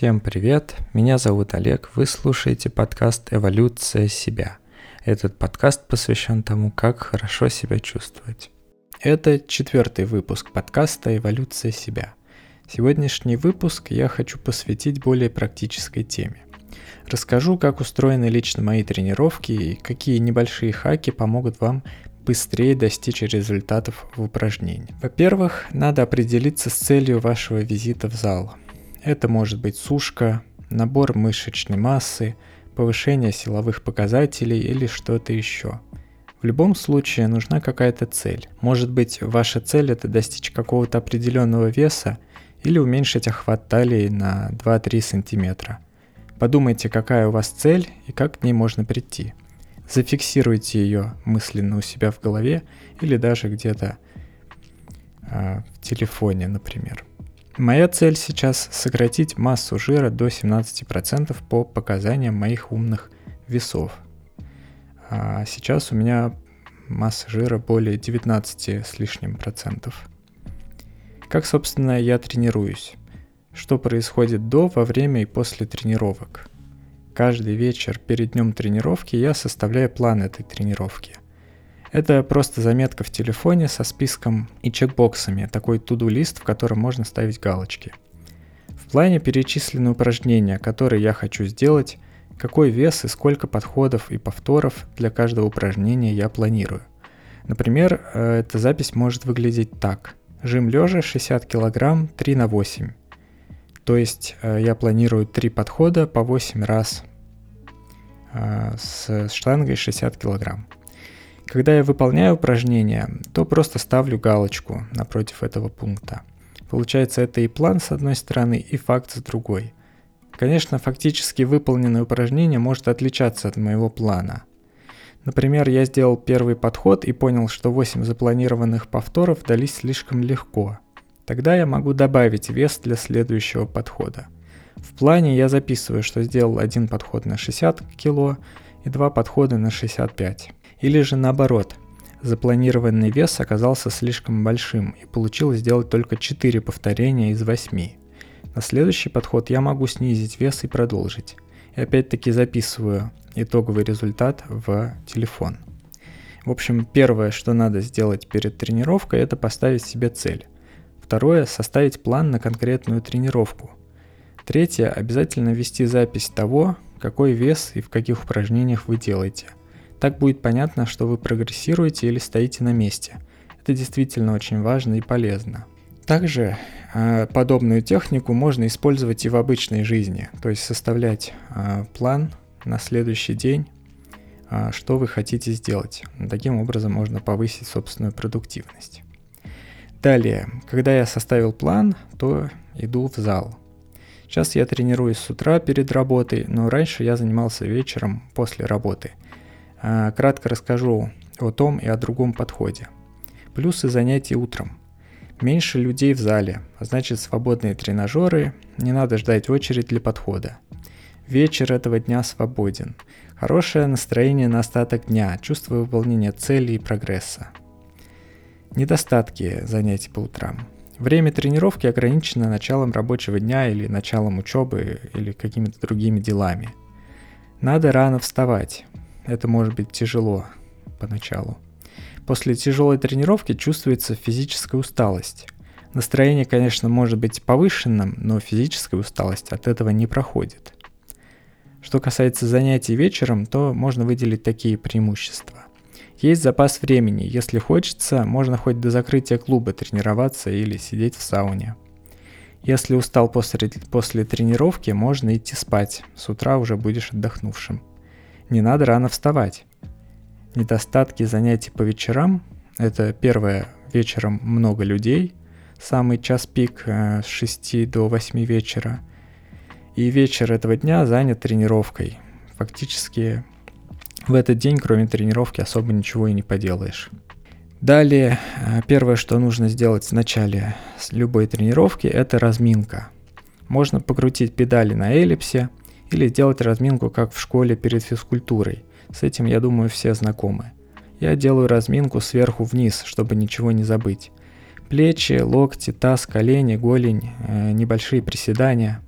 Всем привет, меня зовут Олег, вы слушаете подкаст «Эволюция себя». Этот подкаст посвящен тому, как хорошо себя чувствовать. Это четвертый выпуск подкаста «Эволюция себя». Сегодняшний выпуск я хочу посвятить более практической теме. Расскажу, как устроены лично мои тренировки и какие небольшие хаки помогут вам быстрее достичь результатов в упражнении. Во-первых, надо определиться с целью вашего визита в зал – это может быть сушка, набор мышечной массы, повышение силовых показателей или что-то еще. В любом случае нужна какая-то цель. Может быть, ваша цель это достичь какого-то определенного веса или уменьшить охват талии на 2-3 сантиметра. Подумайте, какая у вас цель и как к ней можно прийти. Зафиксируйте ее мысленно у себя в голове или даже где-то э, в телефоне, например. Моя цель сейчас сократить массу жира до 17% по показаниям моих умных весов. А сейчас у меня масса жира более 19 с лишним процентов. Как, собственно, я тренируюсь? Что происходит до, во время и после тренировок? Каждый вечер перед днем тренировки я составляю план этой тренировки. Это просто заметка в телефоне со списком и чекбоксами, такой туду-лист, в котором можно ставить галочки. В плане перечислены упражнения, которые я хочу сделать, какой вес и сколько подходов и повторов для каждого упражнения я планирую. Например, э, эта запись может выглядеть так. Жим лежа 60 кг 3 на 8. То есть э, я планирую 3 подхода по 8 раз э, с штангой 60 килограмм. Когда я выполняю упражнение, то просто ставлю галочку напротив этого пункта. Получается, это и план с одной стороны, и факт с другой. Конечно, фактически выполненное упражнение может отличаться от моего плана. Например, я сделал первый подход и понял, что 8 запланированных повторов дались слишком легко. Тогда я могу добавить вес для следующего подхода. В плане я записываю, что сделал один подход на 60 кг и два подхода на 65 или же наоборот, запланированный вес оказался слишком большим и получилось сделать только 4 повторения из 8. На следующий подход я могу снизить вес и продолжить. И опять-таки записываю итоговый результат в телефон. В общем, первое, что надо сделать перед тренировкой, это поставить себе цель. Второе – составить план на конкретную тренировку. Третье – обязательно вести запись того, какой вес и в каких упражнениях вы делаете – так будет понятно, что вы прогрессируете или стоите на месте. Это действительно очень важно и полезно. Также э, подобную технику можно использовать и в обычной жизни, то есть составлять э, план на следующий день, э, что вы хотите сделать. Таким образом можно повысить собственную продуктивность. Далее, когда я составил план, то иду в зал. Сейчас я тренируюсь с утра перед работой, но раньше я занимался вечером после работы – кратко расскажу о том и о другом подходе. Плюсы занятий утром. Меньше людей в зале, а значит свободные тренажеры, не надо ждать очередь для подхода. Вечер этого дня свободен. Хорошее настроение на остаток дня, чувство выполнения целей и прогресса. Недостатки занятий по утрам. Время тренировки ограничено началом рабочего дня или началом учебы или какими-то другими делами. Надо рано вставать, это может быть тяжело поначалу. После тяжелой тренировки чувствуется физическая усталость. Настроение, конечно, может быть повышенным, но физическая усталость от этого не проходит. Что касается занятий вечером, то можно выделить такие преимущества. Есть запас времени, если хочется, можно хоть до закрытия клуба тренироваться или сидеть в сауне. Если устал после, после тренировки, можно идти спать, с утра уже будешь отдохнувшим. Не надо рано вставать. Недостатки занятий по вечерам – это первое, вечером много людей, самый час пик э, с 6 до 8 вечера, и вечер этого дня занят тренировкой. Фактически в этот день, кроме тренировки, особо ничего и не поделаешь. Далее, э, первое, что нужно сделать в начале любой тренировки, это разминка. Можно покрутить педали на эллипсе – или делать разминку, как в школе перед физкультурой. С этим, я думаю, все знакомы. Я делаю разминку сверху вниз, чтобы ничего не забыть. Плечи, локти, таз, колени, голень, э, небольшие приседания.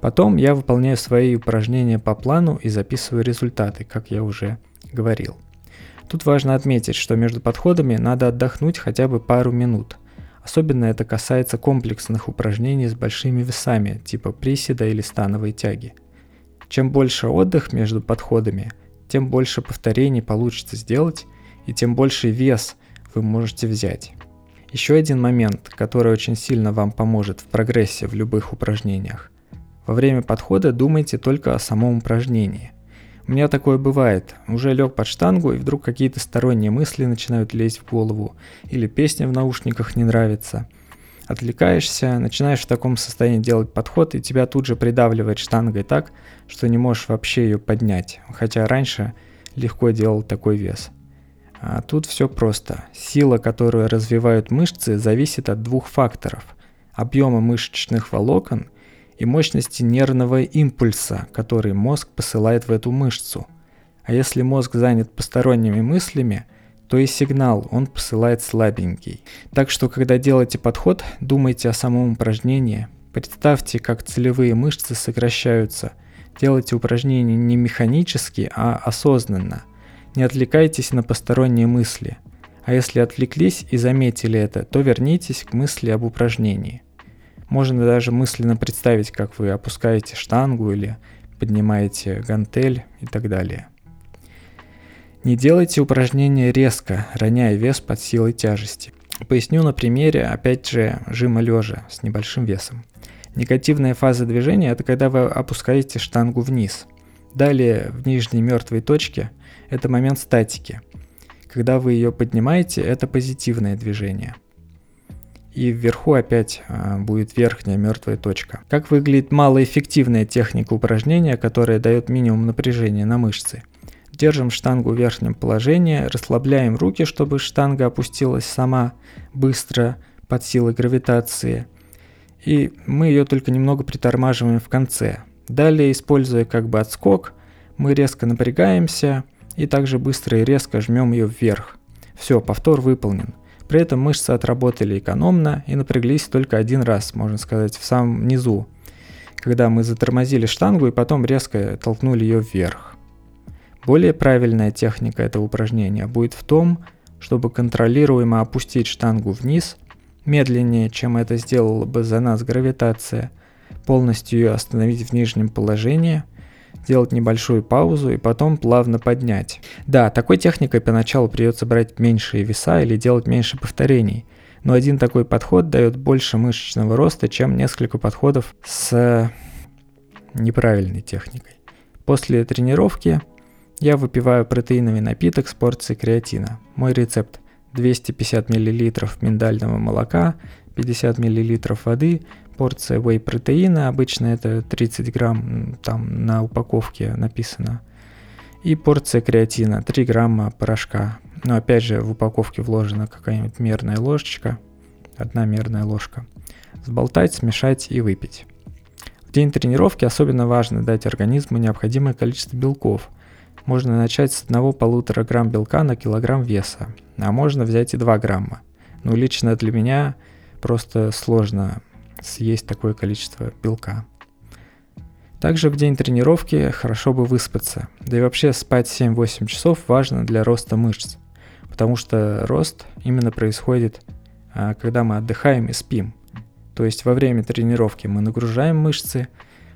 Потом я выполняю свои упражнения по плану и записываю результаты, как я уже говорил. Тут важно отметить, что между подходами надо отдохнуть хотя бы пару минут. Особенно это касается комплексных упражнений с большими весами, типа приседа или становой тяги. Чем больше отдых между подходами, тем больше повторений получится сделать, и тем больше вес вы можете взять. Еще один момент, который очень сильно вам поможет в прогрессе в любых упражнениях. Во время подхода думайте только о самом упражнении. У меня такое бывает. Уже лег под штангу, и вдруг какие-то сторонние мысли начинают лезть в голову, или песня в наушниках не нравится. Отвлекаешься, начинаешь в таком состоянии делать подход, и тебя тут же придавливает штангой так, что не можешь вообще ее поднять, хотя раньше легко делал такой вес. А тут все просто. Сила, которую развивают мышцы, зависит от двух факторов. Объема мышечных волокон и мощности нервного импульса, который мозг посылает в эту мышцу. А если мозг занят посторонними мыслями, то и сигнал он посылает слабенький. Так что, когда делаете подход, думайте о самом упражнении, представьте, как целевые мышцы сокращаются. Делайте упражнение не механически, а осознанно – не отвлекайтесь на посторонние мысли. А если отвлеклись и заметили это, то вернитесь к мысли об упражнении. Можно даже мысленно представить, как вы опускаете штангу или поднимаете гантель и так далее. Не делайте упражнения резко, роняя вес под силой тяжести. Поясню на примере, опять же, жима лежа с небольшим весом. Негативная фаза движения – это когда вы опускаете штангу вниз. Далее в нижней мертвой точке – это момент статики. Когда вы ее поднимаете, это позитивное движение. И вверху опять а, будет верхняя мертвая точка. Как выглядит малоэффективная техника упражнения, которая дает минимум напряжения на мышцы? Держим штангу в верхнем положении, расслабляем руки, чтобы штанга опустилась сама быстро под силой гравитации. И мы ее только немного притормаживаем в конце. Далее, используя как бы отскок, мы резко напрягаемся, и также быстро и резко жмем ее вверх. Все, повтор выполнен. При этом мышцы отработали экономно и напряглись только один раз, можно сказать, в самом низу, когда мы затормозили штангу и потом резко толкнули ее вверх. Более правильная техника этого упражнения будет в том, чтобы контролируемо опустить штангу вниз, медленнее, чем это сделала бы за нас гравитация, полностью ее остановить в нижнем положении – сделать небольшую паузу и потом плавно поднять. Да, такой техникой поначалу придется брать меньшие веса или делать меньше повторений, но один такой подход дает больше мышечного роста, чем несколько подходов с неправильной техникой. После тренировки я выпиваю протеиновый напиток с порцией креатина. Мой рецепт 250 мл миндального молока, 50 мл воды, порция whey-протеина, обычно это 30 грамм, там на упаковке написано, и порция креатина, 3 грамма порошка. Но опять же в упаковке вложена какая-нибудь мерная ложечка, одна мерная ложка. Сболтать, смешать и выпить. В день тренировки особенно важно дать организму необходимое количество белков. Можно начать с 1-1,5 грамм белка на килограмм веса, а можно взять и 2 грамма. Но лично для меня просто сложно съесть такое количество белка. Также в день тренировки хорошо бы выспаться. Да и вообще спать 7-8 часов важно для роста мышц. Потому что рост именно происходит, а, когда мы отдыхаем и спим. То есть во время тренировки мы нагружаем мышцы,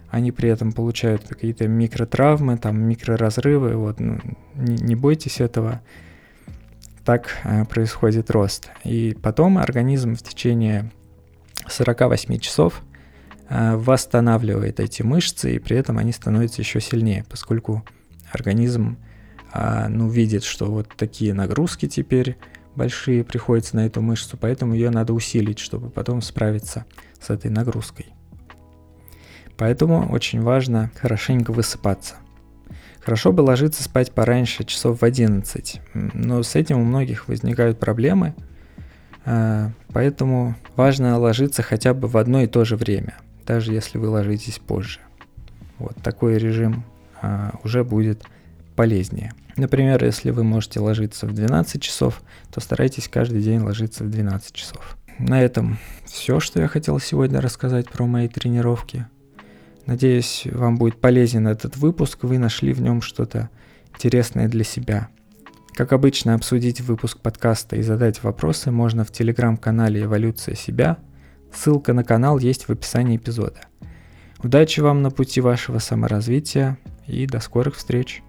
они при этом получают какие-то микротравмы, там микроразрывы. Вот, ну, не, не бойтесь этого. Так а, происходит рост. И потом организм в течение 48 часов э, восстанавливает эти мышцы, и при этом они становятся еще сильнее, поскольку организм а, ну, видит, что вот такие нагрузки теперь большие приходятся на эту мышцу, поэтому ее надо усилить, чтобы потом справиться с этой нагрузкой. Поэтому очень важно хорошенько высыпаться. Хорошо бы ложиться спать пораньше, часов в 11, но с этим у многих возникают проблемы – а, поэтому важно ложиться хотя бы в одно и то же время, даже если вы ложитесь позже. Вот такой режим а, уже будет полезнее. Например, если вы можете ложиться в 12 часов, то старайтесь каждый день ложиться в 12 часов. На этом все, что я хотел сегодня рассказать про мои тренировки. Надеюсь, вам будет полезен этот выпуск, вы нашли в нем что-то интересное для себя. Как обычно, обсудить выпуск подкаста и задать вопросы можно в телеграм-канале «Эволюция себя». Ссылка на канал есть в описании эпизода. Удачи вам на пути вашего саморазвития и до скорых встреч!